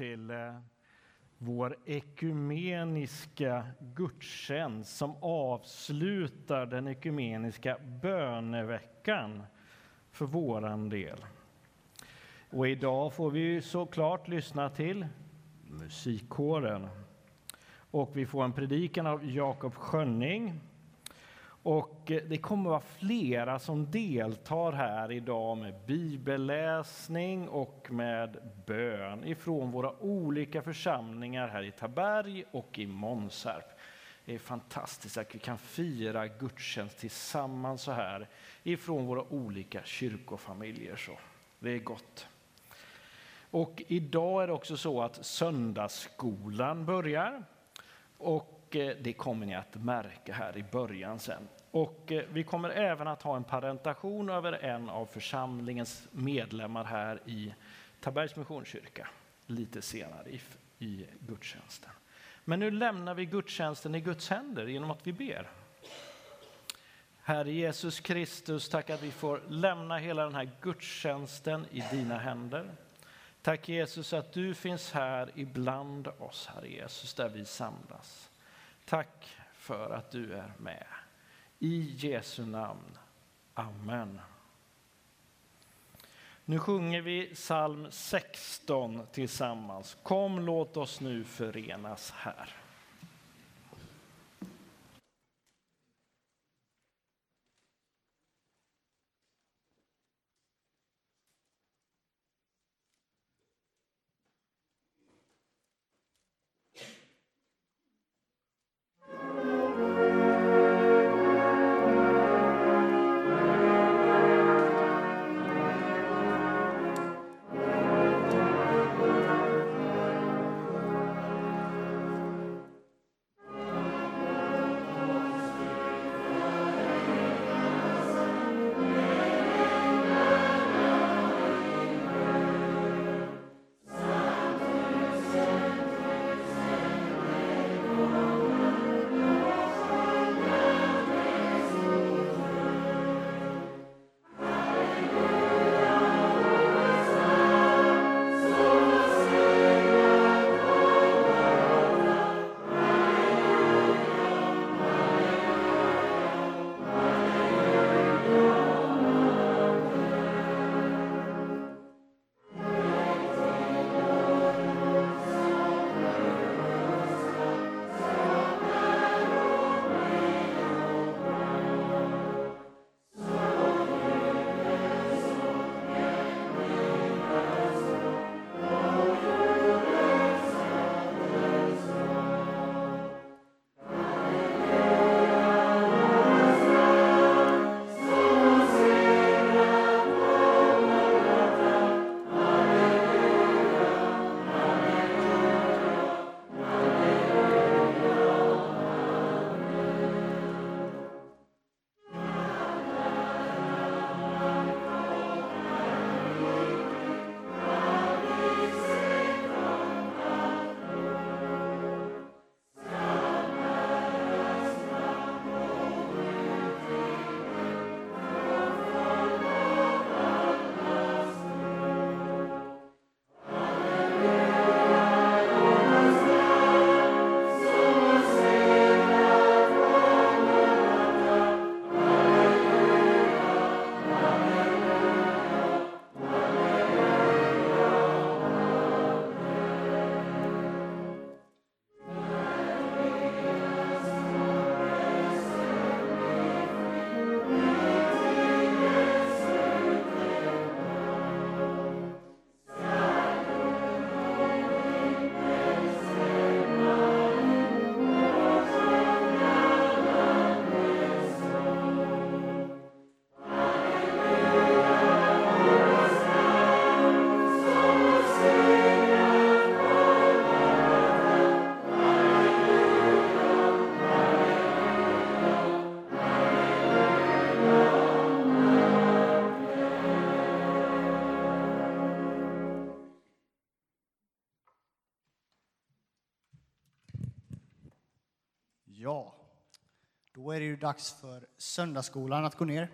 till eh, vår ekumeniska gudstjänst som avslutar den ekumeniska böneveckan för våran del. Och idag får vi såklart lyssna till musikkåren. Och vi får en predikan av Jakob Schönning och eh, det kommer vara flera som deltar här idag med bibelläsning och med bön ifrån våra olika församlingar här i Taberg och i Månsarp. Det är fantastiskt att vi kan fira gudstjänst tillsammans så här ifrån våra olika kyrkofamiljer. Så det är gott. Och idag är det också så att söndagsskolan börjar. Och och eh, det kommer ni att märka här i början sen. Och eh, vi kommer även att ha en parentation över en av församlingens medlemmar här i Tabergs Missionskyrka lite senare i, i gudstjänsten. Men nu lämnar vi gudstjänsten i Guds händer genom att vi ber. Herre Jesus Kristus, tack att vi får lämna hela den här gudstjänsten i dina händer. Tack Jesus att du finns här ibland oss, Herre Jesus, där vi samlas. Tack för att du är med. I Jesu namn. Amen. Nu sjunger vi psalm 16 tillsammans. Kom, låt oss nu förenas här. Ja, Då är det ju dags för söndagsskolan att gå ner.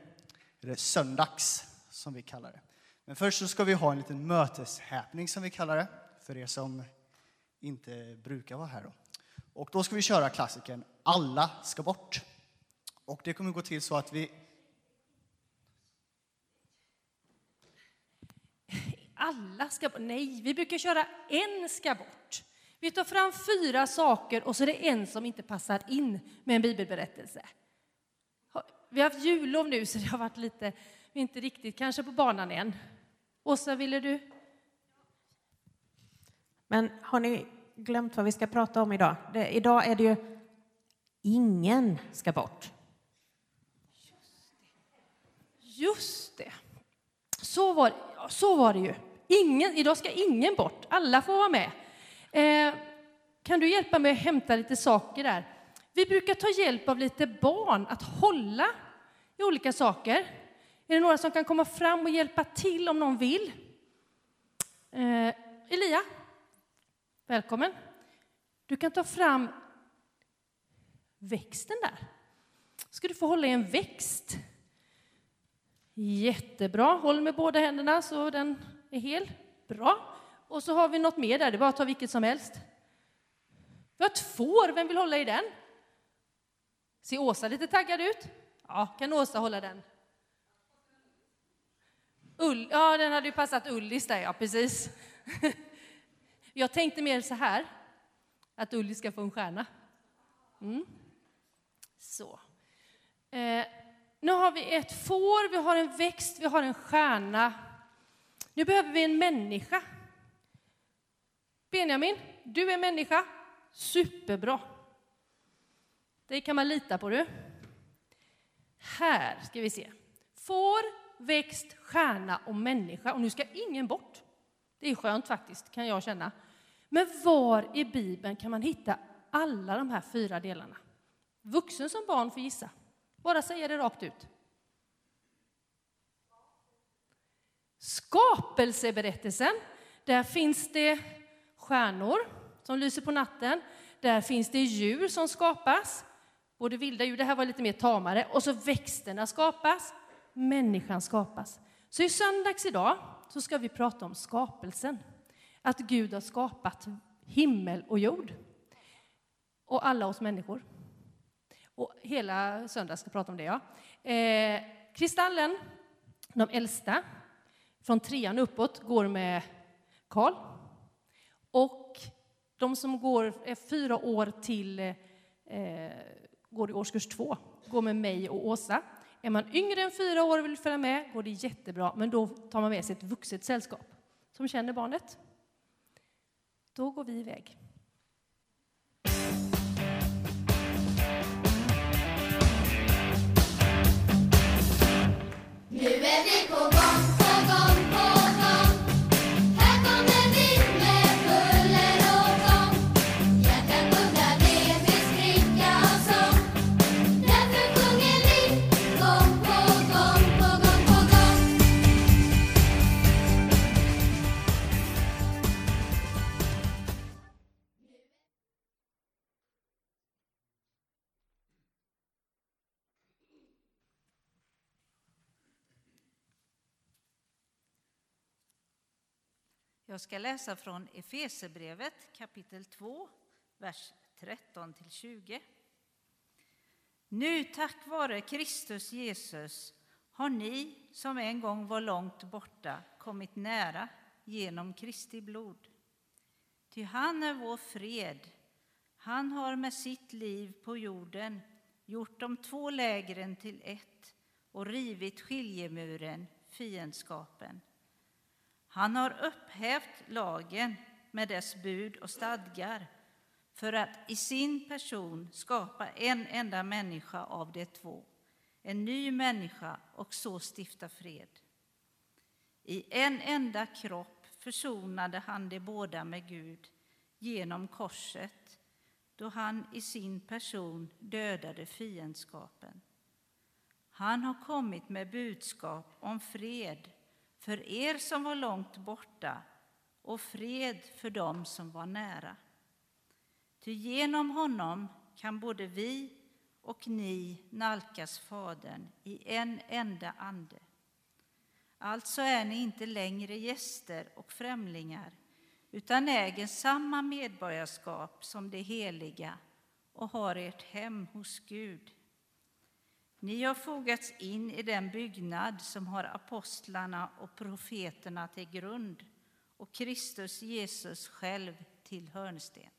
Eller söndags, som vi kallar det. Men först så ska vi ha en liten möteshäpning som vi kallar det, för er som inte brukar vara här. Då. Och då ska vi köra klassikern Alla ska bort. Och det kommer gå till så att vi Alla ska bort. Nej, vi brukar köra en ska bort. Vi tar fram fyra saker och så är det en som inte passar in med en bibelberättelse. Vi har haft jullov nu så det har varit lite, inte riktigt kanske på banan än. Åsa, ville du? Men har ni glömt vad vi ska prata om idag? Det, idag är det ju ingen ska bort. Just det. Så var, så var det ju. Ingen, idag ska ingen bort. Alla får vara med. Eh, kan du hjälpa mig att hämta lite saker där? Vi brukar ta hjälp av lite barn att hålla i olika saker. Är det några som kan komma fram och hjälpa till om någon vill? Eh, Elia, välkommen. Du kan ta fram växten där. Ska du få hålla i en växt. Jättebra. Håll med båda händerna så den är hel. Bra. Och så har vi något mer där, det är bara att ta vilket som helst. Vi har ett får, vem vill hålla i den? Ser Åsa lite taggad ut? Ja, kan Åsa hålla den? Ull, ja, den hade ju passat Ullis där, ja precis. Jag tänkte mer så här, att Ullis ska få en stjärna. Mm. Så. Eh, nu har vi ett får, vi har en växt, vi har en stjärna. Nu behöver vi en människa. Benjamin, du är människa. Superbra. Det kan man lita på du. Här ska vi se. Får, växt, stjärna och människa. Och nu ska ingen bort. Det är skönt faktiskt, kan jag känna. Men var i Bibeln kan man hitta alla de här fyra delarna? Vuxen som barn får gissa. Bara säga det rakt ut. Skapelseberättelsen, där finns det stjärnor som lyser på natten. Där finns det djur som skapas, både vilda djur, det här var lite mer tamare, och så växterna skapas, människan skapas. Så i söndags idag så ska vi prata om skapelsen, att Gud har skapat himmel och jord och alla oss människor. Och hela söndagen ska prata om det. Ja. Eh, kristallen, de äldsta, från trean uppåt, går med Karl. Och de som går är fyra år till eh, går i årskurs två, går med mig och Åsa. Är man yngre än fyra år och vill följa med går det jättebra, men då tar man med sig ett vuxet sällskap som känner barnet. Då går vi iväg. Nu är vi på Jag ska läsa från Efesebrevet kapitel 2, vers 13-20. Nu tack vare Kristus Jesus har ni som en gång var långt borta kommit nära genom Kristi blod. Ty han är vår fred. Han har med sitt liv på jorden gjort de två lägren till ett och rivit skiljemuren, fiendskapen. Han har upphävt lagen med dess bud och stadgar för att i sin person skapa en enda människa av de två, en ny människa och så stifta fred. I en enda kropp försonade han de båda med Gud genom korset då han i sin person dödade fiendskapen. Han har kommit med budskap om fred för er som var långt borta och fred för dem som var nära. Ty genom honom kan både vi och ni nalkas Fadern i en enda ande. Alltså är ni inte längre gäster och främlingar utan äger samma medborgarskap som de heliga och har ert hem hos Gud. Ni har fogats in i den byggnad som har apostlarna och profeterna till grund och Kristus Jesus själv till hörnsten.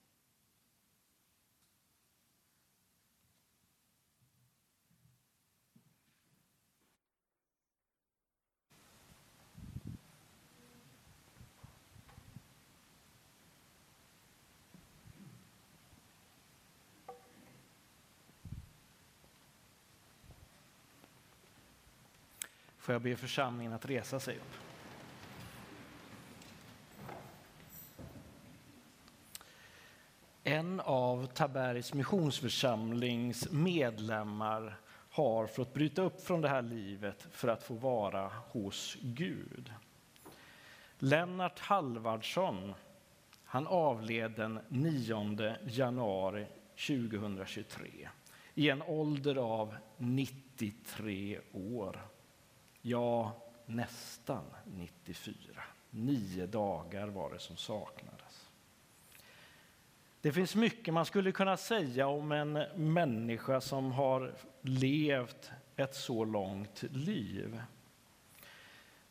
Får jag be församlingen att resa sig upp. En av Tabergs missionsförsamlings medlemmar har fått bryta upp från det här livet för att få vara hos Gud. Lennart Halvardsson, han avled den 9 januari 2023 i en ålder av 93 år. Ja, nästan 94. Nio dagar var det som saknades. Det finns mycket man skulle kunna säga om en människa som har levt ett så långt liv.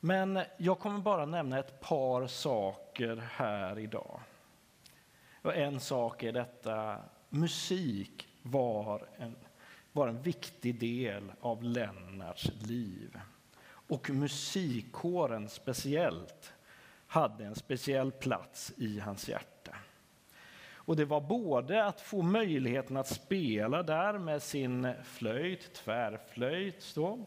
Men jag kommer bara nämna ett par saker här idag. Och en sak är detta, musik var en, var en viktig del av Lennarts liv. Och musikkåren speciellt hade en speciell plats i hans hjärta. Och det var både att få möjligheten att spela där med sin flöjt, tvärflöjt, så,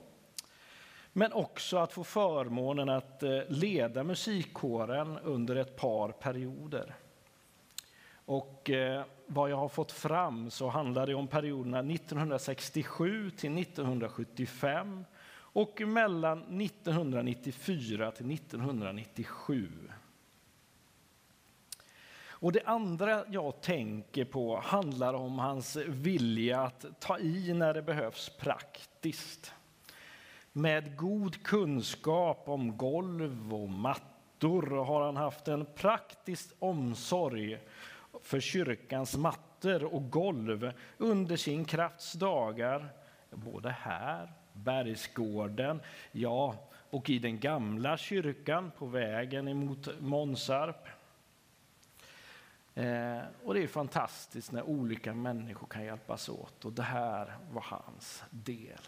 men också att få förmånen att eh, leda musikkåren under ett par perioder. Och eh, vad jag har fått fram så handlar det om perioderna 1967 till 1975 och mellan 1994 till 1997. Och det andra jag tänker på handlar om hans vilja att ta i när det behövs praktiskt. Med god kunskap om golv och mattor har han haft en praktisk omsorg för kyrkans mattor och golv under sin krafts dagar, både här Bergsgården, ja, och i den gamla kyrkan på vägen emot Månsarp. Eh, och det är fantastiskt när olika människor kan hjälpas åt och det här var hans del.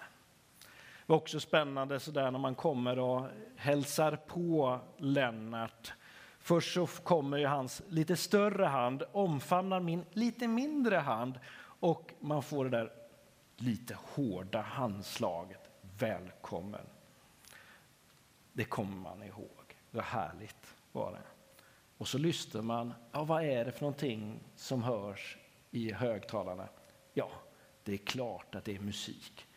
Det var också spännande sådär när man kommer och hälsar på Lennart. Först så kommer ju hans lite större hand, omfamnar min lite mindre hand och man får det där lite hårda handslaget. Välkommen. Det kommer man ihåg. Vad härligt var det. Och så lyssnar man. Ja, vad är det för någonting som hörs i högtalarna? Ja, det är klart att det är musik.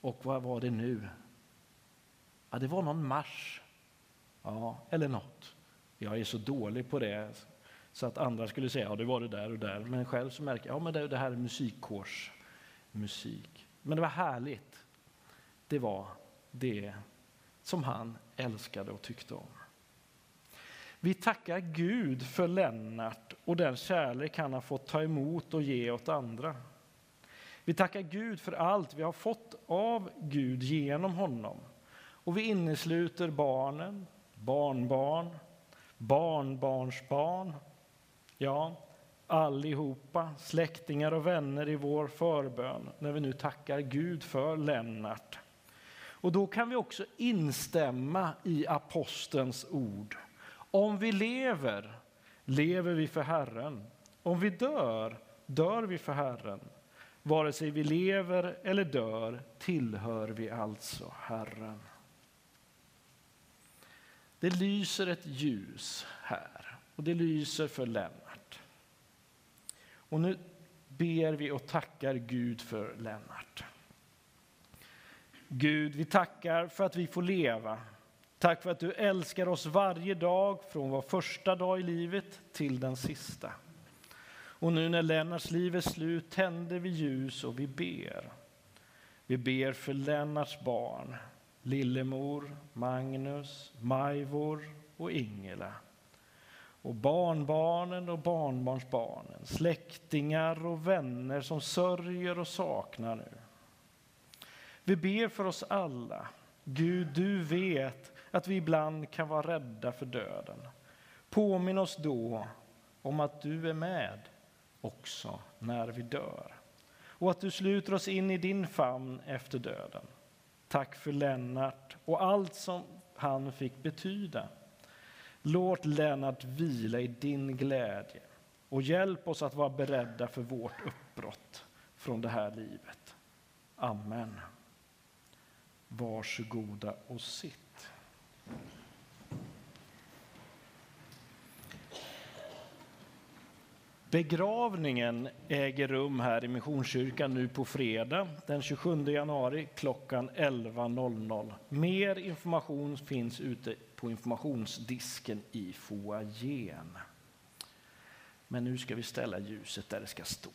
Och vad var det nu? Ja, det var någon marsch. Ja, eller något. Jag är så dålig på det så att andra skulle säga ja, det var det där och där. Men själv så märker jag ja, men det, det här är musikkårsmusik. Men det var härligt. Det var det som han älskade och tyckte om. Vi tackar Gud för Lennart och den kärlek han har fått ta emot och ge åt andra. Vi tackar Gud för allt vi har fått av Gud genom honom. Och vi innesluter barnen, barnbarn, barnbarnsbarn, ja, allihopa, släktingar och vänner i vår förbön när vi nu tackar Gud för Lennart. Och då kan vi också instämma i apostelns ord. Om vi lever, lever vi för Herren. Om vi dör, dör vi för Herren. Vare sig vi lever eller dör tillhör vi alltså Herren. Det lyser ett ljus här och det lyser för Lennart. Och nu ber vi och tackar Gud för Lennart. Gud, vi tackar för att vi får leva. Tack för att du älskar oss varje dag från vår första dag i livet till den sista. Och nu när Lennarts liv är slut tänder vi ljus och vi ber. Vi ber för Lennarts barn. Lillemor, Magnus, Majvor och Ingela. Och barnbarnen och barnbarnsbarnen, släktingar och vänner som sörjer och saknar nu. Vi ber för oss alla. Gud, du vet att vi ibland kan vara rädda för döden. Påminn oss då om att du är med också när vi dör och att du sluter oss in i din famn efter döden. Tack för Lennart och allt som han fick betyda. Låt Lennart vila i din glädje och hjälp oss att vara beredda för vårt uppbrott från det här livet. Amen. Varsågoda och sitt. Begravningen äger rum här i Missionskyrkan nu på fredag den 27 januari klockan 11.00. Mer information finns ute på informationsdisken i foajén. Men nu ska vi ställa ljuset där det ska stå.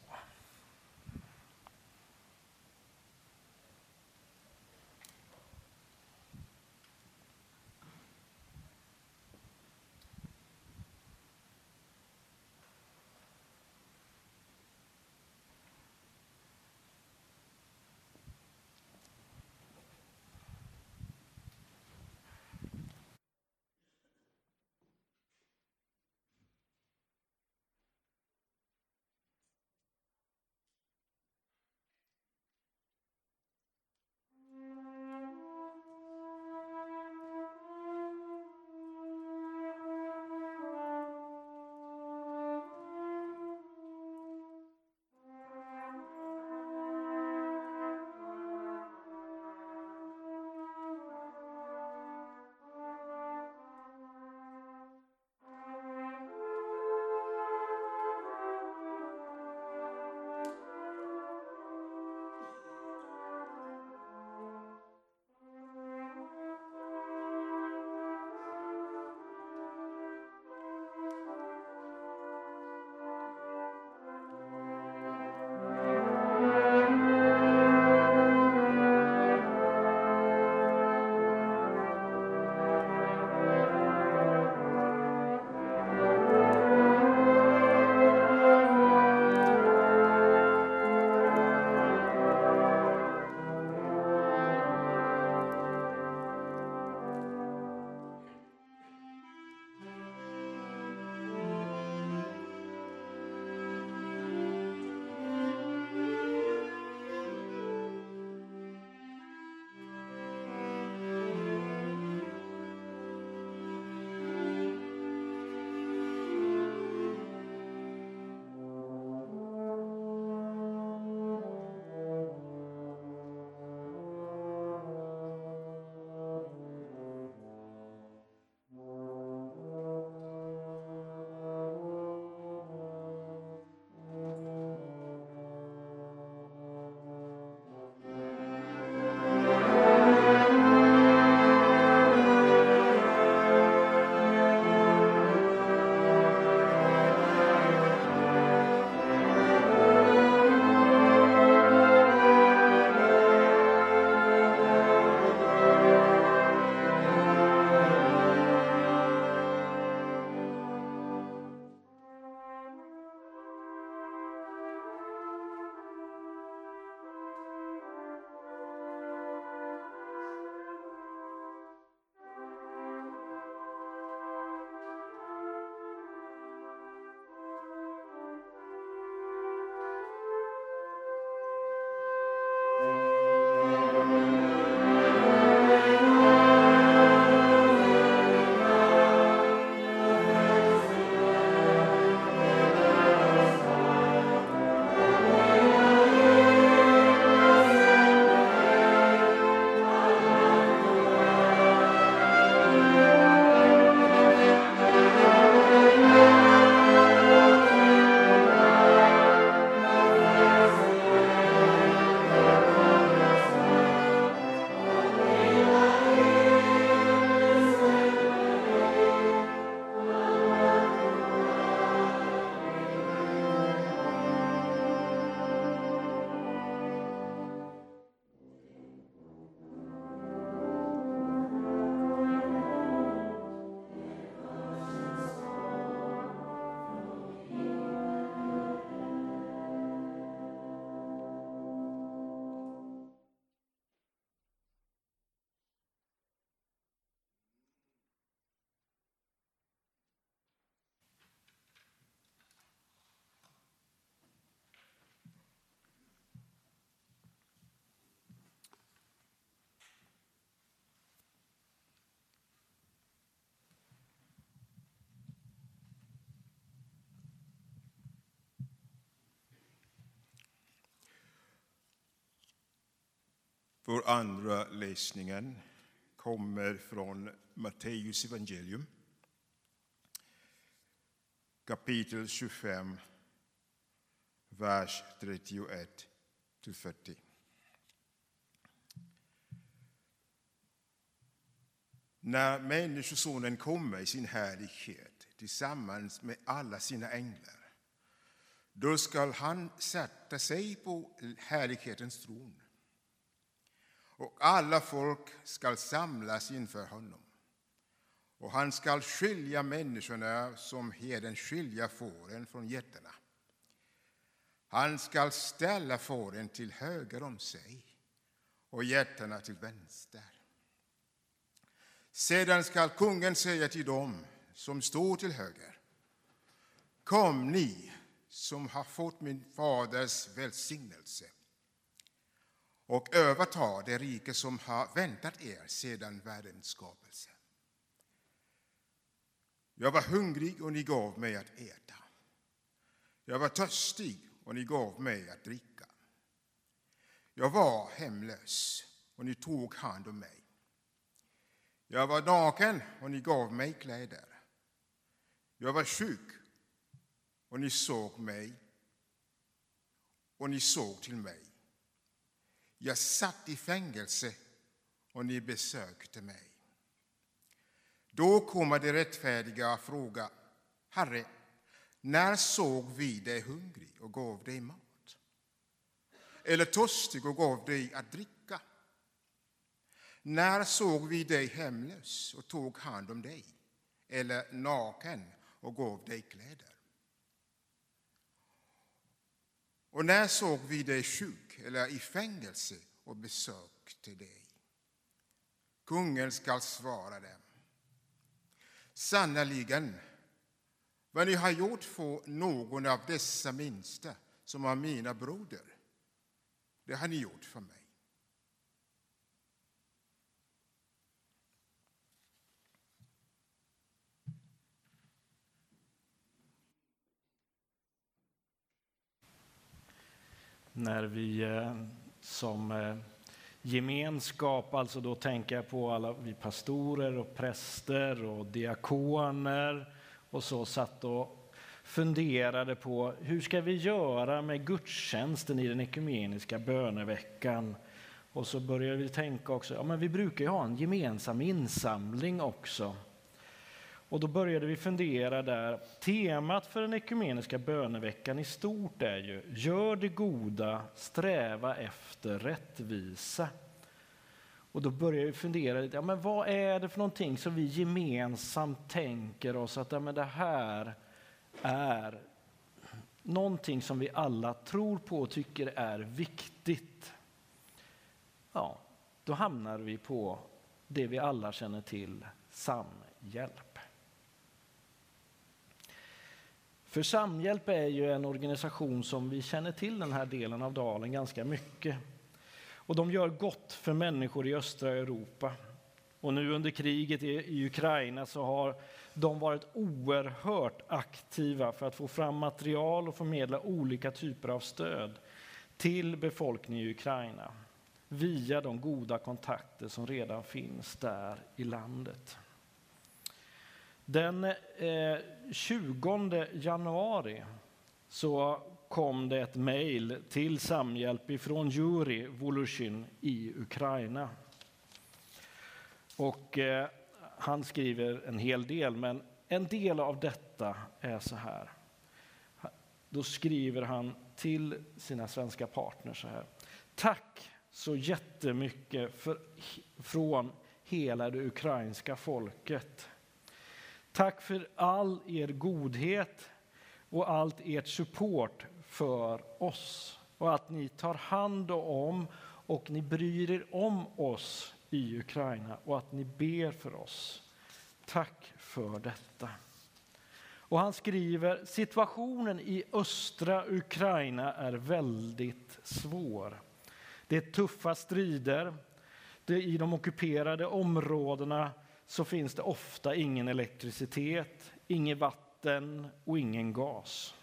Vår andra läsningen kommer från Matteus evangelium, kapitel 25, vers 31 till 40. När Människosonen kommer i sin härlighet tillsammans med alla sina änglar, då skall han sätta sig på härlighetens tron och alla folk skall samlas inför honom. Och han skall skilja människorna som herden skilja fåren från getterna. Han skall ställa fåren till höger om sig och getterna till vänster. Sedan skall kungen säga till dem som står till höger. Kom ni som har fått min faders välsignelse och överta det rike som har väntat er sedan världens skapelse. Jag var hungrig och ni gav mig att äta. Jag var törstig och ni gav mig att dricka. Jag var hemlös och ni tog hand om mig. Jag var naken och ni gav mig kläder. Jag var sjuk och ni såg mig och ni såg till mig. Jag satt i fängelse och ni besökte mig. Då kommer de rättfärdiga och fråga, Herre, när såg vi dig hungrig och gav dig mat? Eller törstig och gav dig att dricka? När såg vi dig hemlös och tog hand om dig? Eller naken och gav dig kläder? Och när såg vi dig sjuk eller i fängelse och besökte dig? Kungen skall svara dem. Sannerligen, vad ni har gjort för någon av dessa minsta som är mina broder, det har ni gjort för mig. När vi eh, som eh, gemenskap, alltså då tänker jag på alla vi pastorer och präster och diakoner och så satt och funderade på hur ska vi göra med gudstjänsten i den ekumeniska böneveckan? Och så började vi tänka också, ja men vi brukar ju ha en gemensam insamling också. Och då började vi fundera där. Temat för den ekumeniska böneveckan i stort är ju Gör det goda, sträva efter rättvisa. Och då började vi fundera lite, ja, men vad är det för någonting som vi gemensamt tänker oss att ja, men det här är någonting som vi alla tror på och tycker är viktigt. Ja, då hamnar vi på det vi alla känner till, samhjälp. För Samhjälp är ju en organisation som vi känner till den här delen av dalen ganska mycket. Och de gör gott för människor i östra Europa. Och nu under kriget i Ukraina så har de varit oerhört aktiva för att få fram material och förmedla olika typer av stöd till befolkningen i Ukraina via de goda kontakter som redan finns där i landet. Den eh, 20 januari så kom det ett mejl till Samhjälp ifrån Juri Voloshin i Ukraina. Och eh, han skriver en hel del, men en del av detta är så här. Då skriver han till sina svenska partners så här. Tack så jättemycket för, från hela det ukrainska folket. Tack för all er godhet och allt ert support för oss och att ni tar hand om och ni bryr er om oss i Ukraina och att ni ber för oss. Tack för detta. Och han skriver situationen i östra Ukraina är väldigt svår. Det är tuffa strider. Det I de ockuperade områdena så finns det ofta ingen elektricitet, inget vatten och ingen gas.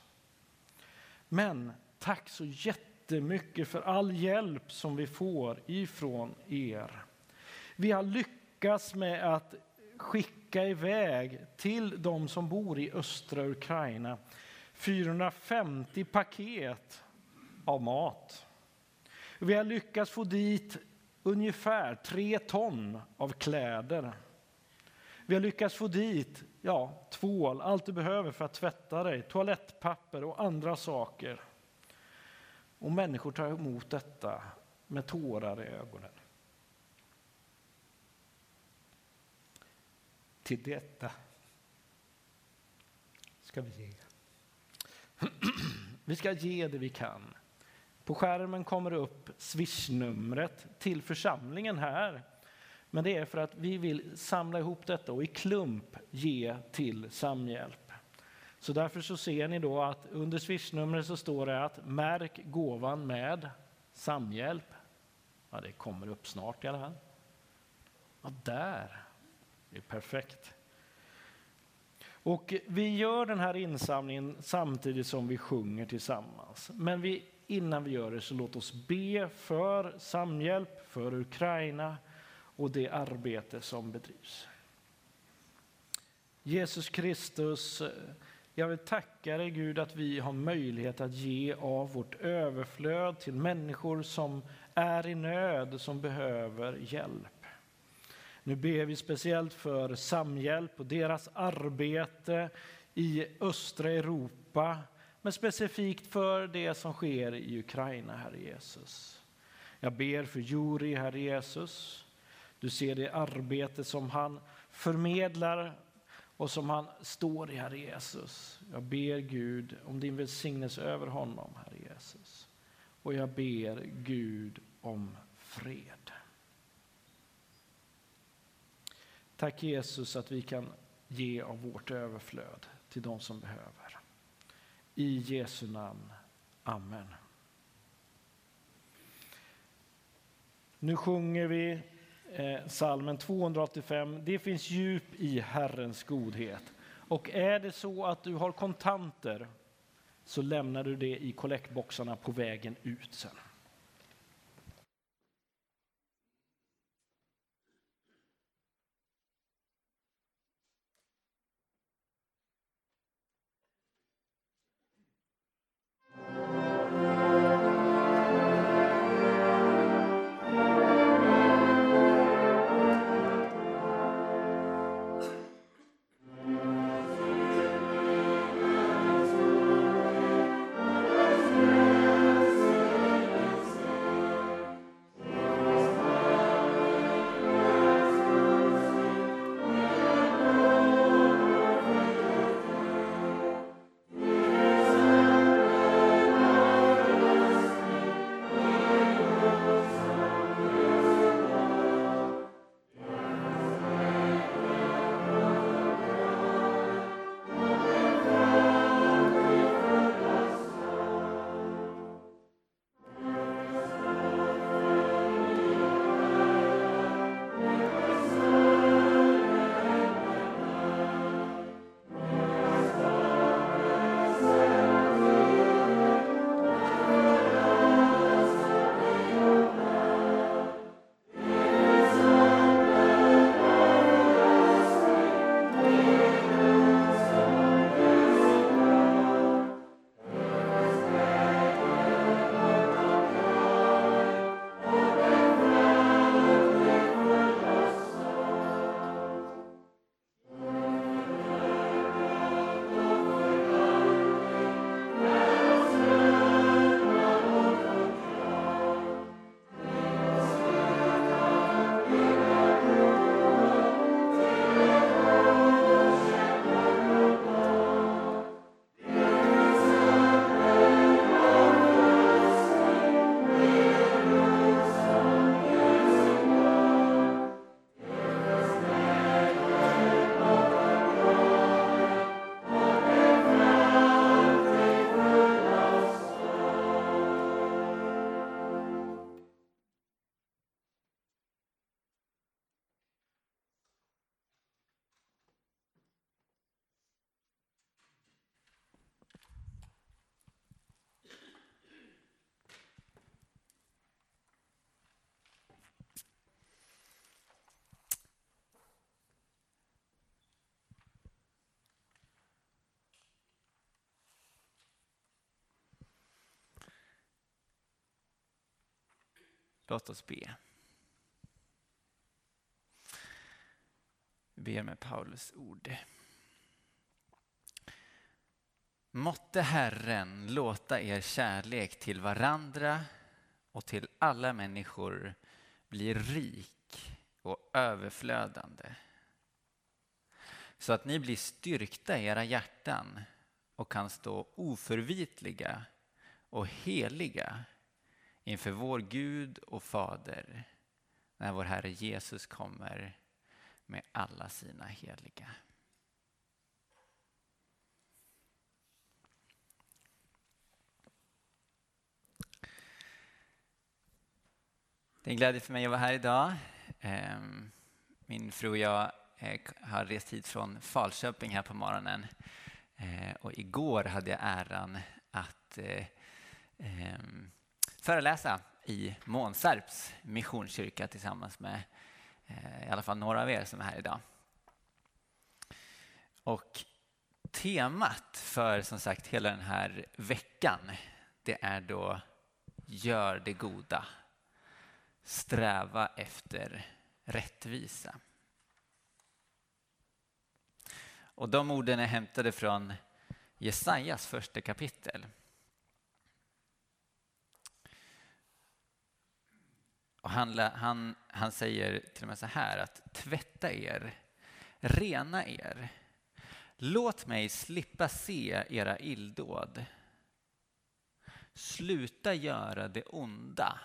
Men tack så jättemycket för all hjälp som vi får ifrån er. Vi har lyckats med att skicka iväg till de som bor i östra Ukraina 450 paket av mat. Vi har lyckats få dit ungefär tre ton av kläder. Vi har lyckats få dit ja, tvål, allt du behöver för att tvätta dig, toalettpapper och andra saker. Och människor tar emot detta med tårar i ögonen. Till detta ska vi ge. Vi ska ge det vi kan. På skärmen kommer det upp swishnumret till församlingen här. Men det är för att vi vill samla ihop detta och i klump ge till Samhjälp. Så därför så ser ni då att under swishnumret så står det att märk gåvan med Samhjälp. Ja, det kommer upp snart i alla fall. Ja, där. Det är perfekt. Och vi gör den här insamlingen samtidigt som vi sjunger tillsammans. Men vi, innan vi gör det så låt oss be för Samhjälp, för Ukraina och det arbete som bedrivs. Jesus Kristus, eh, jag vill tacka dig Gud att vi har möjlighet att ge av vårt överflöd till människor som är i nöd, som behöver hjälp. Nu ber vi speciellt för Samhjälp och deras arbete i östra Europa, men specifikt för det som sker i Ukraina, Herre Jesus. Jag ber för Juri, Herre Jesus. Du ser det arbete som han förmedlar och som han står i, Herre Jesus. Jag ber Gud om din välsignelse över honom, Herre Jesus. Och jag ber Gud om fred. Tack Jesus att vi kan ge av vårt överflöd till de som behöver. I Jesu namn. Amen. Nu sjunger vi eh, salmen 285. Det finns djup i Herrens godhet. Och är det så att du har kontanter så lämnar du det i kollektboxarna på vägen ut sen. Låt oss be. Vi ber med Paulus ord. Måtte Herren låta er kärlek till varandra och till alla människor bli rik och överflödande så att ni blir styrkta i era hjärtan och kan stå oförvitliga och heliga inför vår Gud och Fader när vår Herre Jesus kommer med alla sina heliga. Det är en glädje för mig att vara här idag. Ehm, min fru och jag eh, har rest hit från Falköping här på morgonen. Eh, och igår hade jag äran att eh, ehm, föreläsa i Månsarps missionskyrka tillsammans med eh, i alla fall några av er som är här idag. Och temat för som sagt hela den här veckan det är då Gör det goda. Sträva efter rättvisa. Och de orden är hämtade från Jesajas första kapitel. Och han, han, han säger till och med så här att tvätta er, rena er. Låt mig slippa se era illdåd. Sluta göra det onda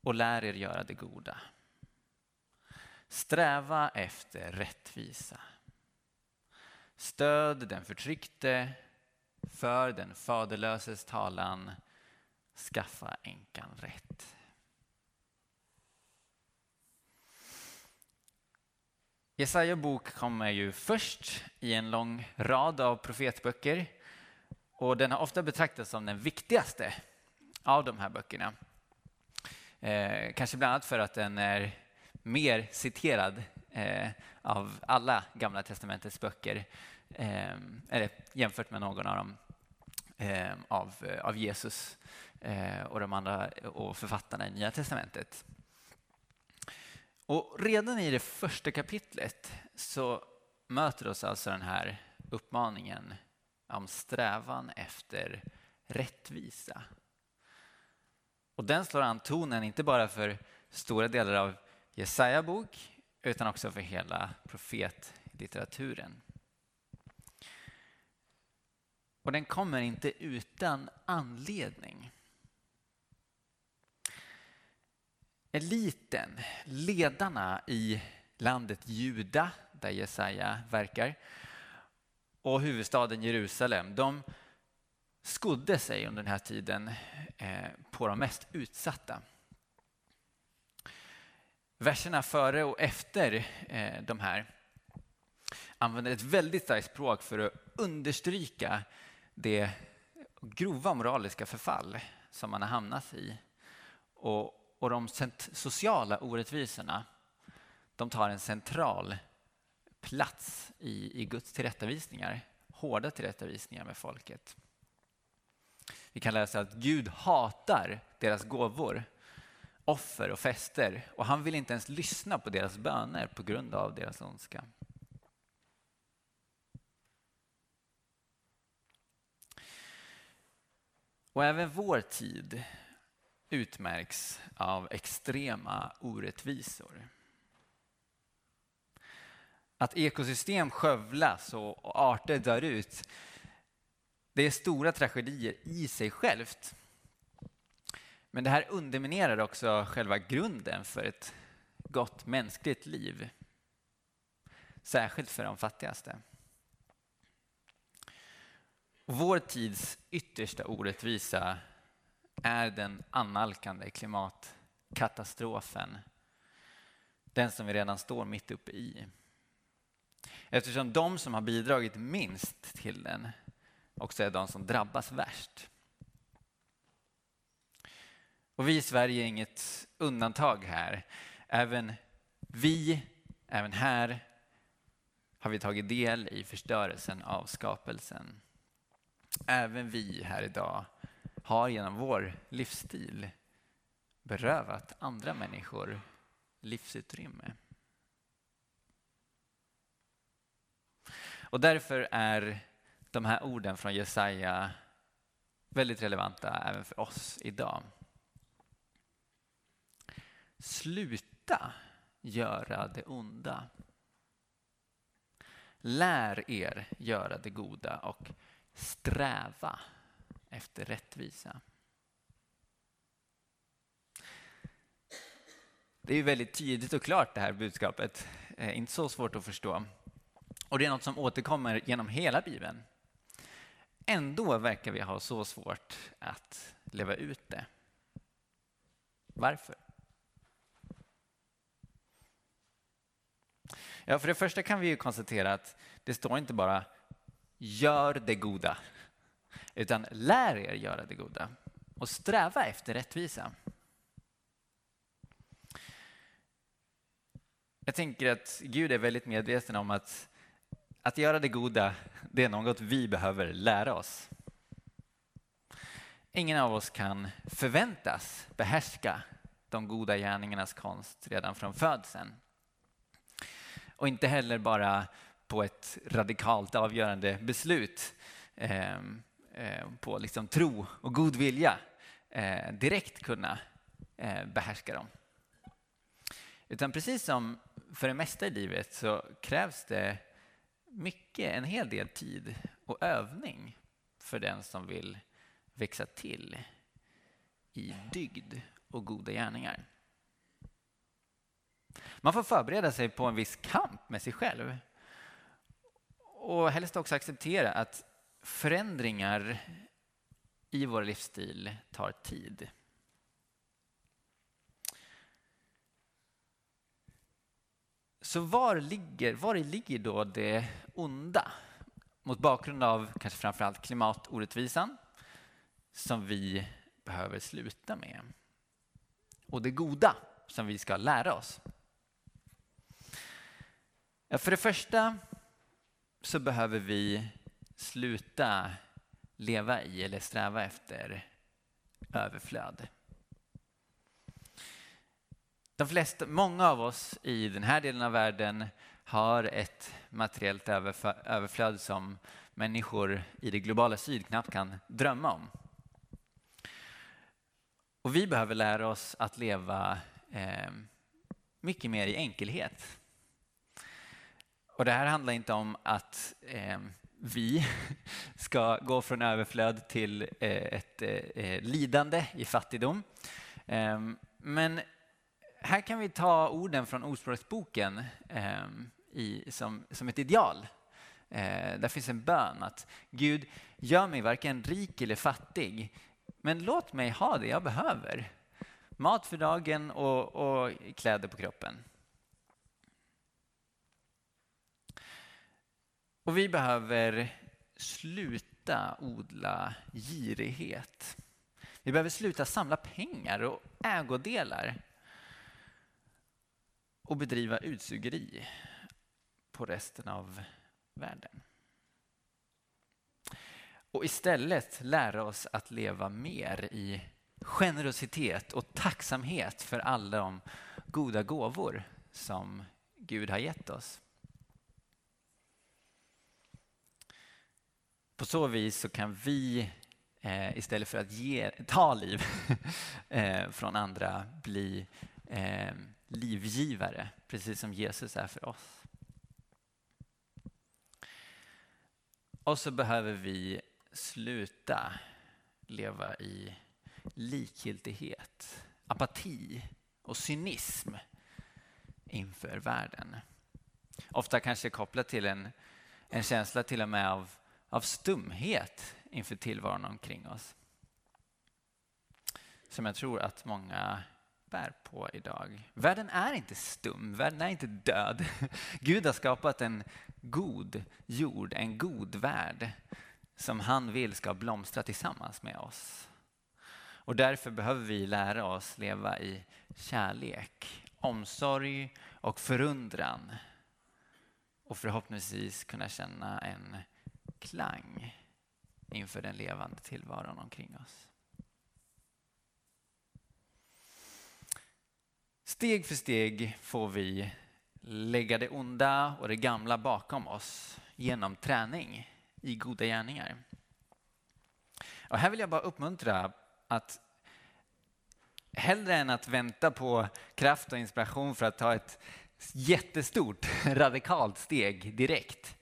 och lär er göra det goda. Sträva efter rättvisa. Stöd den förtryckte, för den faderlöses talan, skaffa änkan rätt. Jesaja bok kommer ju först i en lång rad av profetböcker och den har ofta betraktats som den viktigaste av de här böckerna. Eh, kanske bland annat för att den är mer citerad eh, av alla Gamla testamentets böcker, eh, eller jämfört med någon av dem eh, av, eh, av Jesus eh, Eh, och de andra och författarna i Nya testamentet. Och redan i det första kapitlet så möter oss alltså den här uppmaningen om strävan efter rättvisa. Och den slår an tonen inte bara för stora delar av Jesaja bok utan också för hela profetlitteraturen. Och den kommer inte utan anledning. Eliten, ledarna i landet Juda, där Jesaja verkar, och huvudstaden Jerusalem, de skodde sig under den här tiden eh, på de mest utsatta. Verserna före och efter eh, de här använder ett väldigt starkt språk för att understryka det grova moraliska förfall som man har hamnat i. Och, och de sociala orättvisorna de tar en central plats i, i Guds tillrättavisningar, hårda tillrättavisningar med folket. Vi kan läsa att Gud hatar deras gåvor, offer och fester och han vill inte ens lyssna på deras böner på grund av deras ondska. Och även vår tid utmärks av extrema orättvisor. Att ekosystem skövlas och arter dör ut det är stora tragedier i sig självt. Men det här underminerar också själva grunden för ett gott mänskligt liv. Särskilt för de fattigaste. Vår tids yttersta orättvisa är den annalkande klimatkatastrofen. Den som vi redan står mitt uppe i. Eftersom de som har bidragit minst till den också är de som drabbas värst. Och vi i Sverige är inget undantag här. Även vi, även här, har vi tagit del i förstörelsen av skapelsen. Även vi här idag har genom vår livsstil berövat andra människor livsutrymme. Och därför är de här orden från Jesaja väldigt relevanta även för oss idag. Sluta göra det onda. Lär er göra det goda och sträva efter rättvisa. Det är väldigt tydligt och klart det här budskapet. Eh, inte så svårt att förstå. Och det är något som återkommer genom hela Bibeln. Ändå verkar vi ha så svårt att leva ut det. Varför? Ja, för det första kan vi ju konstatera att det står inte bara gör det goda, utan lär er göra det goda och sträva efter rättvisa. Jag tänker att Gud är väldigt medveten om att att göra det goda, det är något vi behöver lära oss. Ingen av oss kan förväntas behärska de goda gärningarnas konst redan från födseln. Och inte heller bara på ett radikalt avgörande beslut eh, Eh, på liksom tro och god vilja eh, direkt kunna eh, behärska dem. Utan precis som för det mesta i livet så krävs det mycket, en hel del tid och övning för den som vill växa till i dygd och goda gärningar. Man får förbereda sig på en viss kamp med sig själv och helst också acceptera att förändringar i vår livsstil tar tid. Så var ligger, var ligger då det onda? Mot bakgrund av kanske framförallt klimatorättvisan som vi behöver sluta med. Och det goda som vi ska lära oss. För det första så behöver vi sluta leva i eller sträva efter överflöd. De flesta, många av oss i den här delen av världen har ett materiellt överflöd som människor i det globala syd knappt kan drömma om. Och vi behöver lära oss att leva eh, mycket mer i enkelhet. Och det här handlar inte om att eh, vi ska gå från överflöd till eh, ett eh, eh, lidande i fattigdom. Ehm, men här kan vi ta orden från Ordspråksboken ehm, som, som ett ideal. Där finns en bön att Gud, gör mig varken rik eller fattig, men låt mig ha det jag behöver. Mat för dagen och, och kläder på kroppen. Och vi behöver sluta odla girighet. Vi behöver sluta samla pengar och ägodelar och bedriva utsugeri på resten av världen. Och istället lära oss att leva mer i generositet och tacksamhet för alla de goda gåvor som Gud har gett oss. På så vis så kan vi eh, istället för att ge, ta liv eh, från andra bli eh, livgivare, precis som Jesus är för oss. Och så behöver vi sluta leva i likgiltighet, apati och cynism inför världen. Ofta kanske kopplat till en, en känsla till och med av, av stumhet inför tillvaron omkring oss. Som jag tror att många bär på idag. Världen är inte stum, världen är inte död. Gud har skapat en god jord, en god värld som han vill ska blomstra tillsammans med oss. Och därför behöver vi lära oss leva i kärlek, omsorg och förundran. Och förhoppningsvis kunna känna en klang inför den levande tillvaron omkring oss. Steg för steg får vi lägga det onda och det gamla bakom oss genom träning i goda gärningar. Och här vill jag bara uppmuntra att hellre än att vänta på kraft och inspiration för att ta ett jättestort radikalt steg direkt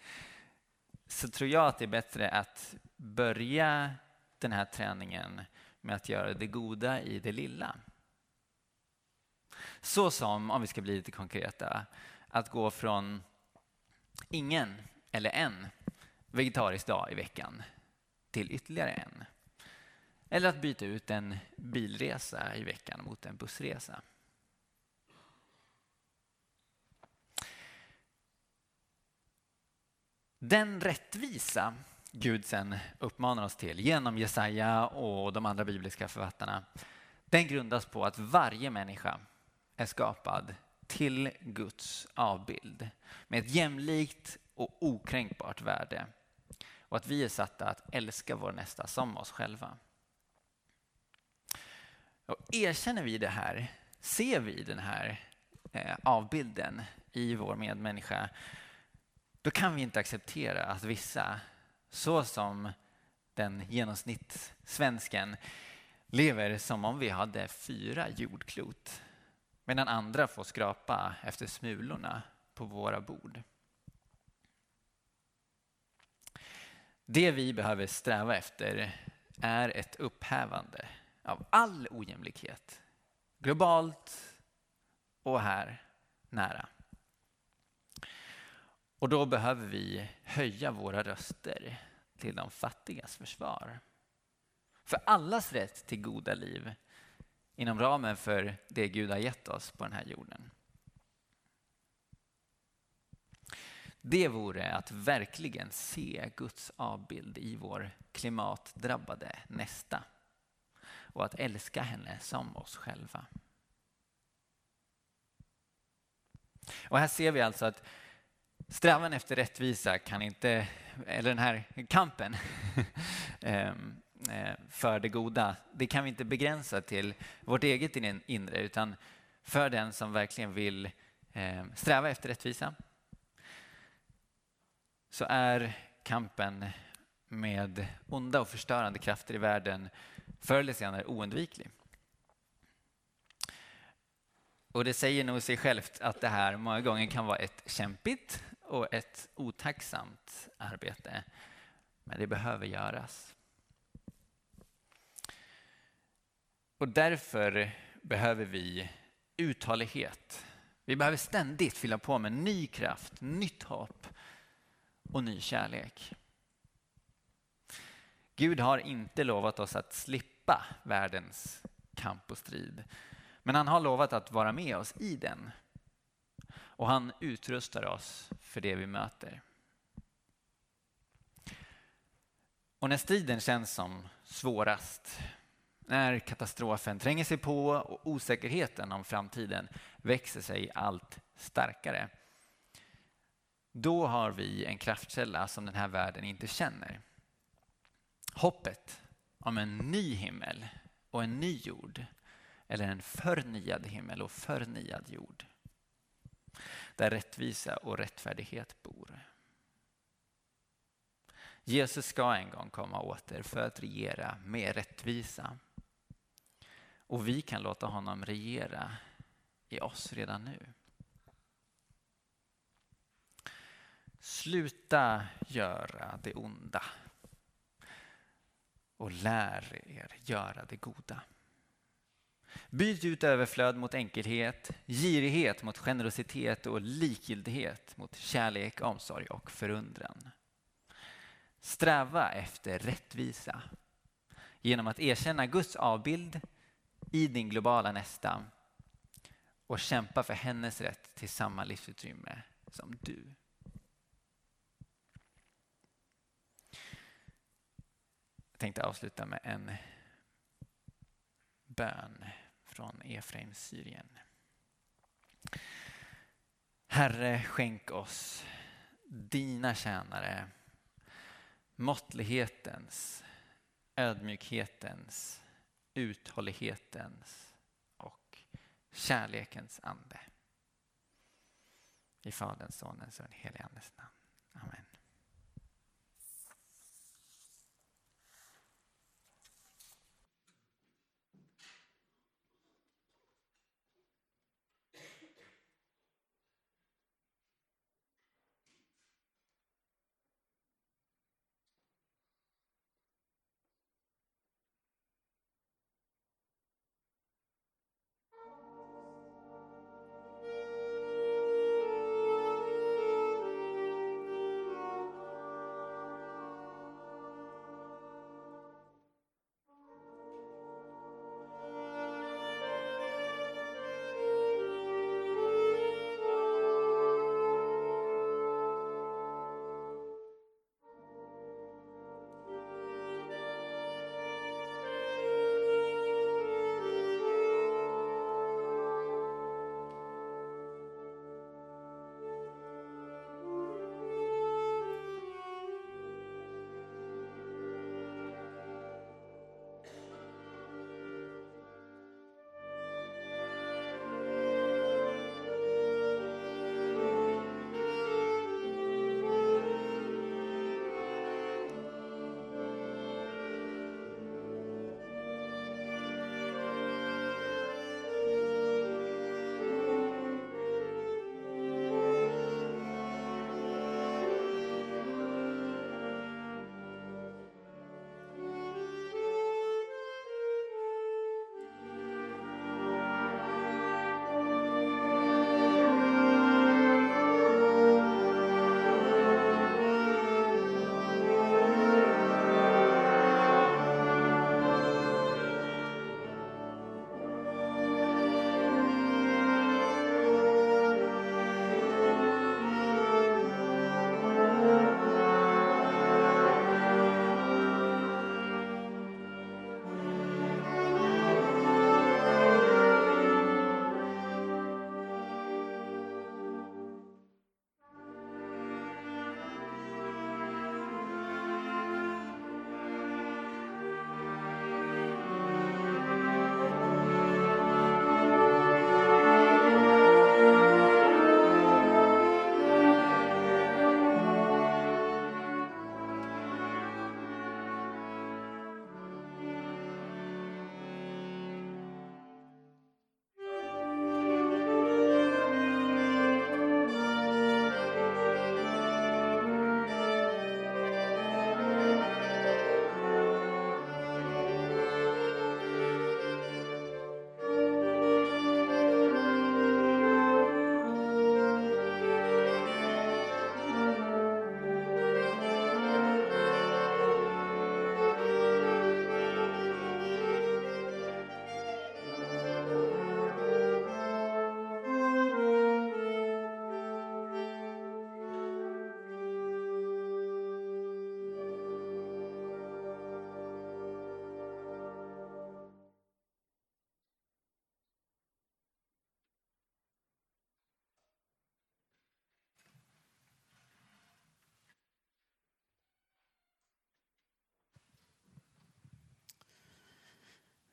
så tror jag att det är bättre att börja den här träningen med att göra det goda i det lilla. Så som, om vi ska bli lite konkreta, att gå från ingen eller en vegetarisk dag i veckan till ytterligare en. Eller att byta ut en bilresa i veckan mot en bussresa. Den rättvisa Gud sen uppmanar oss till genom Jesaja och de andra bibliska författarna, den grundas på att varje människa är skapad till Guds avbild med ett jämlikt och okränkbart värde och att vi är satta att älska vår nästa som oss själva. Och erkänner vi det här, ser vi den här eh, avbilden i vår medmänniska, då kan vi inte acceptera att vissa, så som den genomsnittssvensken, lever som om vi hade fyra jordklot medan andra får skrapa efter smulorna på våra bord. Det vi behöver sträva efter är ett upphävande av all ojämlikhet. Globalt och här nära. Och då behöver vi höja våra röster till de fattigas försvar. För allas rätt till goda liv inom ramen för det Gud har gett oss på den här jorden. Det vore att verkligen se Guds avbild i vår klimatdrabbade nästa och att älska henne som oss själva. Och här ser vi alltså att strävan efter rättvisa kan inte, eller den här kampen ehm, eh, för det goda, det kan vi inte begränsa till vårt eget inre utan för den som verkligen vill ehm, sträva efter rättvisa så är kampen med onda och förstörande krafter i världen förr eller senare oundviklig. Och det säger nog sig självt att det här många gånger kan vara ett kämpigt och ett otacksamt arbete. Men det behöver göras. Och därför behöver vi uthållighet. Vi behöver ständigt fylla på med ny kraft, nytt hopp och ny kärlek. Gud har inte lovat oss att slippa världens kamp och strid. Men han har lovat att vara med oss i den. Och han utrustar oss för det vi möter. Och när striden känns som svårast, när katastrofen tränger sig på och osäkerheten om framtiden växer sig allt starkare, då har vi en kraftkälla som den här världen inte känner. Hoppet om en ny himmel och en ny jord eller en förnyad himmel och förnyad jord där rättvisa och rättfärdighet bor. Jesus ska en gång komma åter för att regera med rättvisa. Och vi kan låta honom regera i oss redan nu. Sluta göra det onda och lär er göra det goda. Byt ut överflöd mot enkelhet, girighet mot generositet och likgiltighet mot kärlek, omsorg och förundran. Sträva efter rättvisa genom att erkänna Guds avbild i din globala nästa och kämpa för hennes rätt till samma livsutrymme som du. Jag tänkte avsluta med en bön från Efraim, Syrien. Herre, skänk oss, dina tjänare, måttlighetens, ödmjukhetens, uthållighetens och kärlekens ande. I Faderns, Sonens och den helige Andes namn. Amen.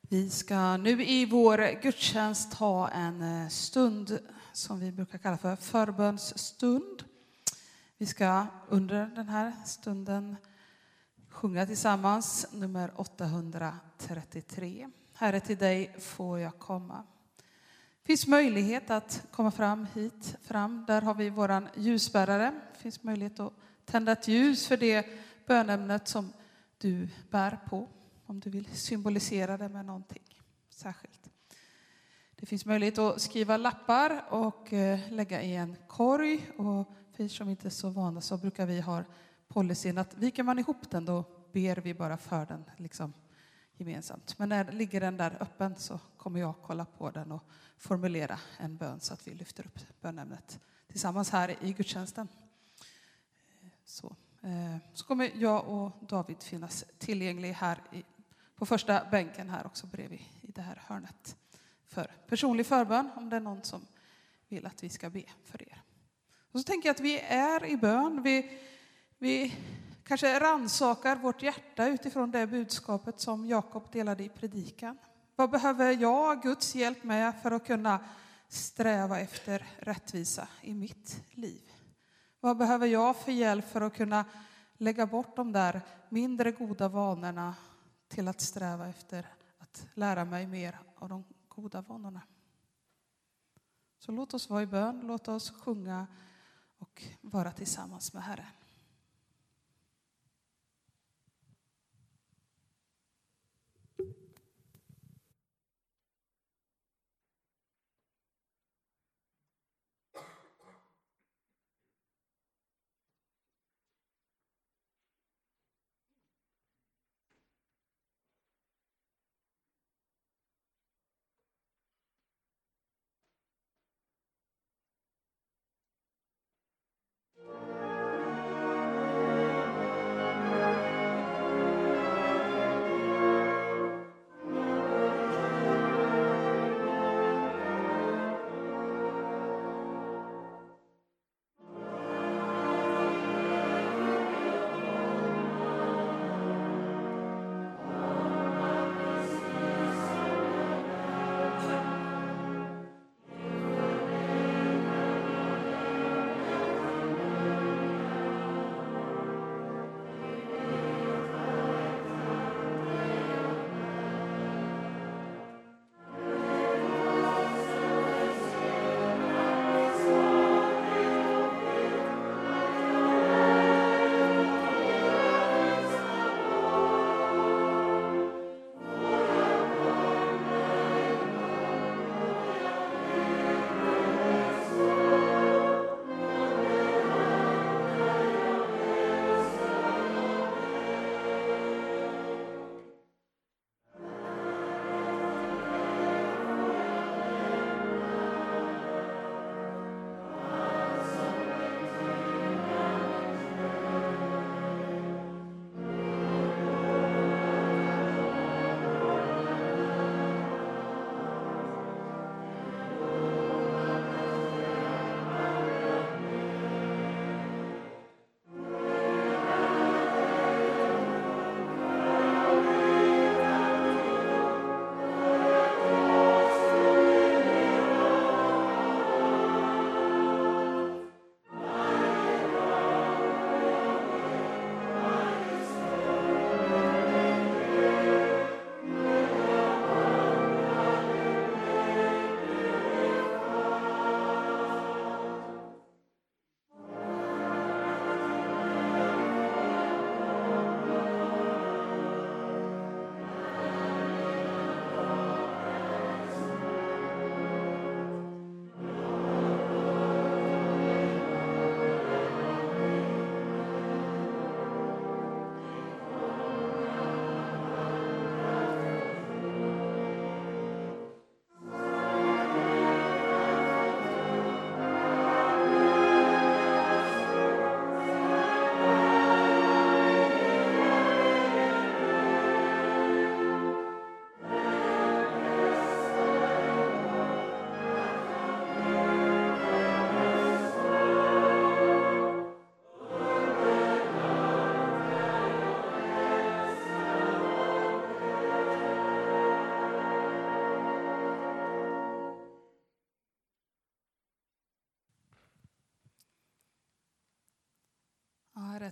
Vi ska nu i vår gudstjänst ha en eh, stund som vi brukar kalla för förbönsstund. Vi ska under den här stunden sjunga tillsammans nummer 833. Herre, till dig får jag komma. Det finns möjlighet att komma fram hit fram. Där har vi vår ljusbärare. Det finns möjlighet att tända ett ljus för det bönämnet som du bär på om du vill symbolisera det med någonting särskilt. Det finns möjlighet att skriva lappar och eh, lägga i en korg. Och för er som inte är så vana så brukar vi ha policyn att viker man ihop den då ber vi bara för den liksom gemensamt. Men när ligger den där öppen så kommer jag kolla på den och formulera en bön så att vi lyfter upp bönämnet tillsammans här i gudstjänsten. Eh, så, eh, så kommer jag och David finnas tillgänglig här i, på första bänken här också bredvid i det här hörnet för personlig förbön om det är någon som vill att vi ska be för er. Och så tänker jag att vi är i bön. Vi, vi kanske ransakar vårt hjärta utifrån det budskapet som Jakob delade i predikan. Vad behöver jag Guds hjälp med för att kunna sträva efter rättvisa i mitt liv? Vad behöver jag för hjälp för att kunna lägga bort de där mindre goda vanorna till att sträva efter att lära mig mer av de goda vanorna? Så låt oss vara i bön, låt oss sjunga och vara tillsammans med Herren.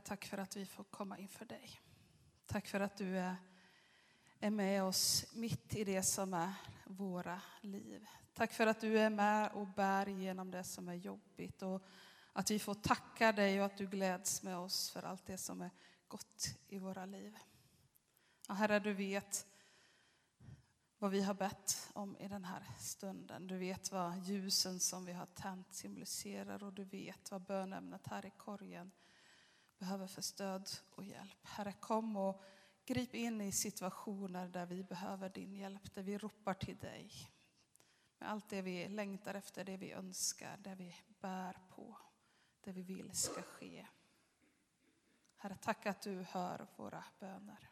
Tack för att vi får komma inför dig. Tack för att du är, är med oss mitt i det som är våra liv. Tack för att du är med och bär igenom det som är jobbigt och att vi får tacka dig och att du gläds med oss för allt det som är gott i våra liv. Ja, herre, du vet vad vi har bett om i den här stunden. Du vet vad ljusen som vi har tänt symboliserar och du vet vad bönämnet här i korgen behöver för stöd och hjälp. Herre, kom och grip in i situationer där vi behöver din hjälp, där vi ropar till dig. Med allt det vi längtar efter, det vi önskar, det vi bär på, det vi vill ska ske. Herre, tack att du hör våra böner.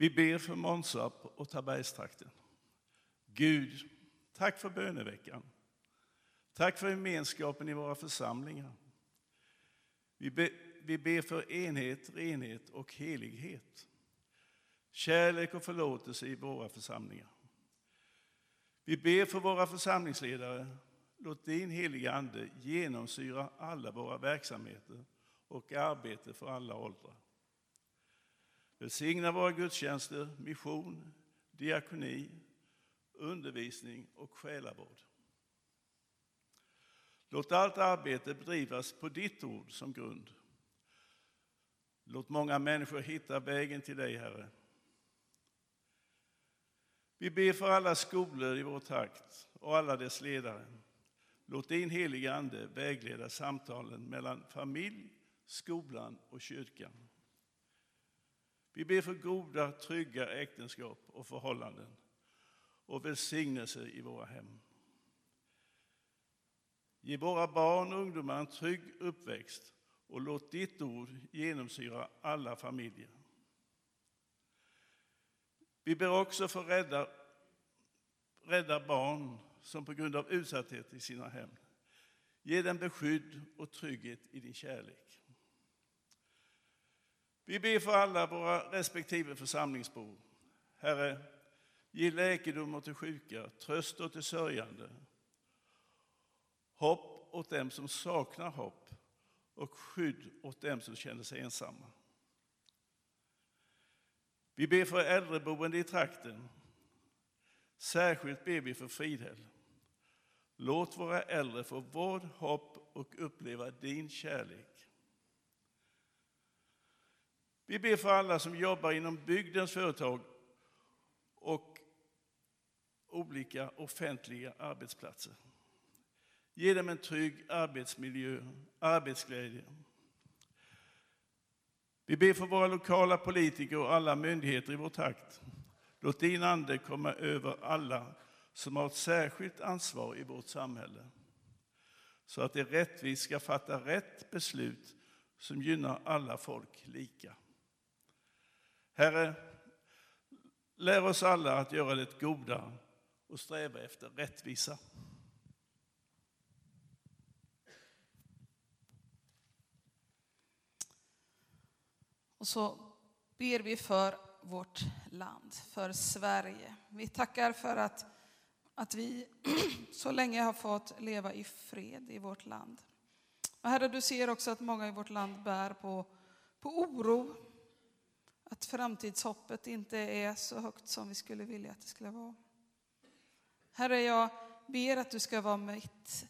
Vi ber för Månsarp och Tabergstrakten. Gud, tack för böneveckan. Tack för gemenskapen i våra församlingar. Vi, be, vi ber för enhet, renhet och helighet. Kärlek och förlåtelse i våra församlingar. Vi ber för våra församlingsledare. Låt din heliga Ande genomsyra alla våra verksamheter och arbete för alla åldrar. Välsigna våra gudstjänster, mission, diakoni, undervisning och själavård. Låt allt arbete bedrivas på ditt ord som grund. Låt många människor hitta vägen till dig, Herre. Vi ber för alla skolor i vår takt och alla dess ledare. Låt din heliga Ande vägleda samtalen mellan familj, skolan och kyrkan. Vi ber för goda, trygga äktenskap och förhållanden och välsignelse i våra hem. Ge våra barn och ungdomar en trygg uppväxt och låt ditt ord genomsyra alla familjer. Vi ber också för rädda, rädda barn som på grund av utsatthet i sina hem. Ge dem beskydd och trygghet i din kärlek. Vi ber för alla våra respektive församlingsbor. Herre, ge läkedom åt de sjuka, tröst åt de sörjande, hopp åt dem som saknar hopp och skydd åt dem som känner sig ensamma. Vi ber för äldreboende i trakten. Särskilt ber vi för Fridhäll. Låt våra äldre få vård, hopp och uppleva din kärlek. Vi ber för alla som jobbar inom bygdens företag och olika offentliga arbetsplatser. Ge dem en trygg arbetsmiljö, arbetsglädje. Vi ber för våra lokala politiker och alla myndigheter i vår takt. Låt din ande komma över alla som har ett särskilt ansvar i vårt samhälle. Så att de rättvist ska fatta rätt beslut som gynnar alla folk lika. Herre, lär oss alla att göra det goda och sträva efter rättvisa. Och så ber vi för vårt land, för Sverige. Vi tackar för att, att vi så länge har fått leva i fred i vårt land. Och Herre, du ser också att många i vårt land bär på, på oro. Att framtidshoppet inte är så högt som vi skulle vilja att det skulle vara. Herre, jag ber att du ska vara mitt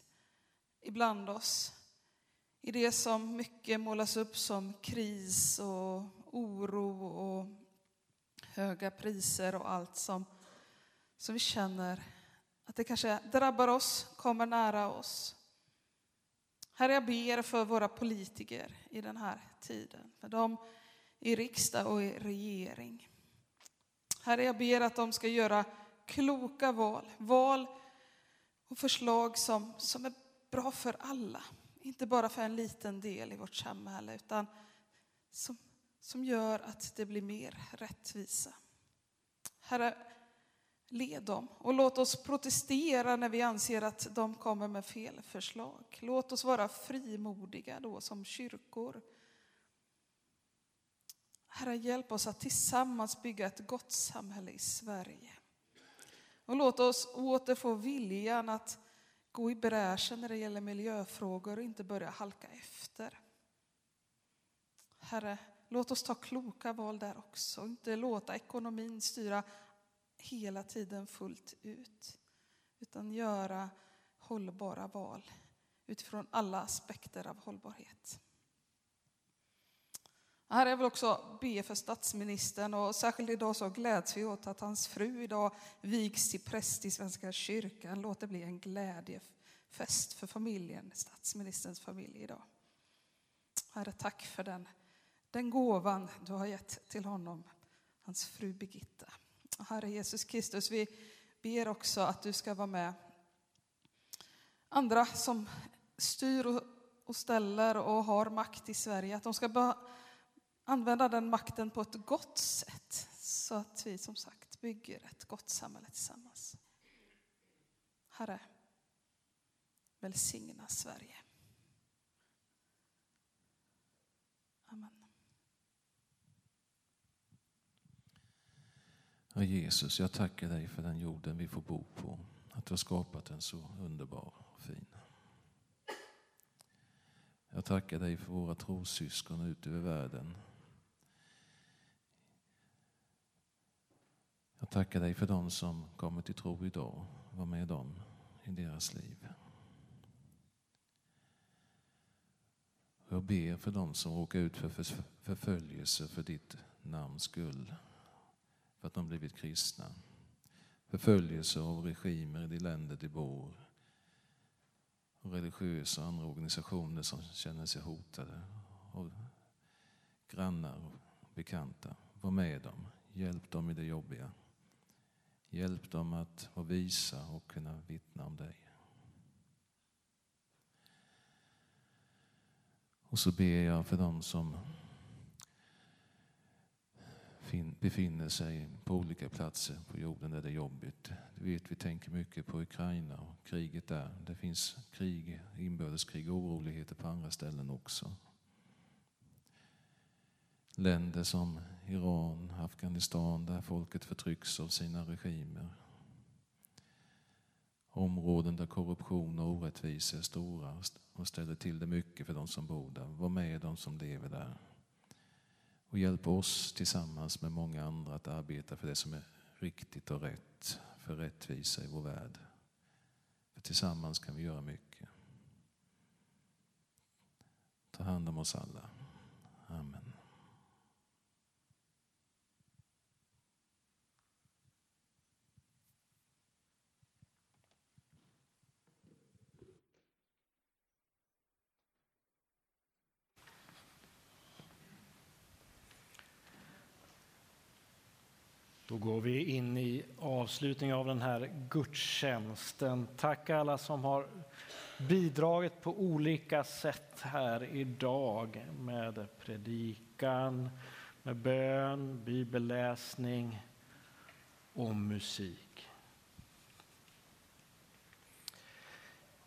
ibland oss i det som mycket målas upp som kris och oro och höga priser och allt som, som vi känner att det kanske drabbar oss, kommer nära oss. Herre, jag ber för våra politiker i den här tiden, för de i riksdag och i regering. Herre, jag ber att de ska göra kloka val, val och förslag som, som är bra för alla. Inte bara för en liten del i vårt samhälle, utan som, som gör att det blir mer rättvisa. Herre, led dem och låt oss protestera när vi anser att de kommer med fel förslag. Låt oss vara frimodiga då som kyrkor. Herre, hjälp oss att tillsammans bygga ett gott samhälle i Sverige. Och låt oss åter få viljan att gå i bräschen när det gäller miljöfrågor och inte börja halka efter. Herre, låt oss ta kloka val där också, inte låta ekonomin styra hela tiden fullt ut, utan göra hållbara val utifrån alla aspekter av hållbarhet. Herre, jag vill också be för statsministern och särskilt idag så gläds vi åt att hans fru idag vigs till präst i Svenska kyrkan. Låt det bli en glädjefest för familjen, statsministerns familj idag. Herre, tack för den, den gåvan du har gett till honom, hans fru Birgitta. Herre Jesus Kristus, vi ber också att du ska vara med andra som styr och ställer och har makt i Sverige, att de ska använda den makten på ett gott sätt så att vi som sagt bygger ett gott samhälle tillsammans. Herre, välsigna Sverige. Amen. Ja, Jesus, jag tackar dig för den jorden vi får bo på. Att du har skapat den så underbar och fin. Jag tackar dig för våra trossyskon ut över världen. Jag tackar dig för dem som kommer till tro idag. Var med dem i deras liv. Jag ber för dem som råkar ut för förföljelse för ditt namns skull. För att de blivit kristna. Förföljelse av regimer i de länder de bor. Och religiösa och andra organisationer som känner sig hotade. Och grannar och bekanta. Var med dem. Hjälp dem i det jobbiga. Hjälp dem att vara visa och kunna vittna om dig. Och så ber jag för dem som befinner sig på olika platser på jorden där det är jobbigt. Du vet, vi tänker mycket på Ukraina och kriget där. Det finns krig, inbördeskrig och oroligheter på andra ställen också. Länder som Iran, Afghanistan, där folket förtrycks av sina regimer. Områden där korruption och orättvisor är stora och ställer till det mycket för de som bor där. Var med de som lever där. Och hjälp oss tillsammans med många andra att arbeta för det som är riktigt och rätt, för rättvisa i vår värld. För tillsammans kan vi göra mycket. Ta hand om oss alla. Amen. Går vi in i avslutningen av den här gudstjänsten. Tack alla som har bidragit på olika sätt här idag med predikan, med bön, bibelläsning och musik.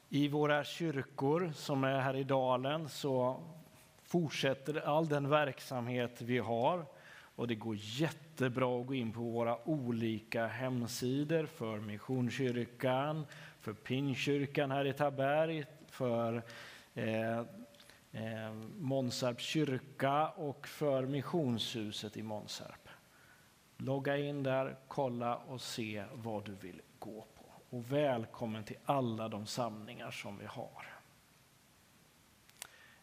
I våra kyrkor som är här i dalen så fortsätter all den verksamhet vi har. Och det går jättebra att gå in på våra olika hemsidor för Missionskyrkan, för Pingstkyrkan här i Taberg, för eh, eh, Månsarps kyrka och för Missionshuset i Månsarp. Logga in där, kolla och se vad du vill gå på. Och välkommen till alla de samlingar som vi har.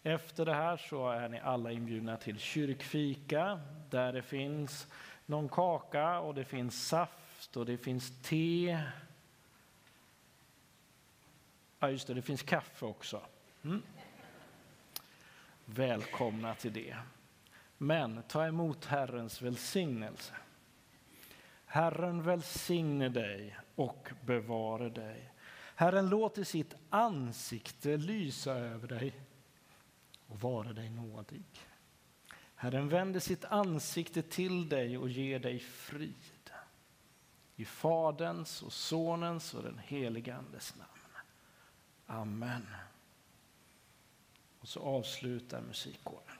Efter det här så är ni alla inbjudna till kyrkfika där det finns någon kaka och det finns saft och det finns te. Ja, just det, det finns kaffe också. Mm. Välkomna till det. Men ta emot Herrens välsignelse. Herren välsigne dig och bevare dig. Herren låter sitt ansikte lysa över dig och vara dig nådig. Herren vänder sitt ansikte till dig och ger dig frid. I Faderns och Sonens och den helige Andes namn. Amen. Och så avslutar musikkåren.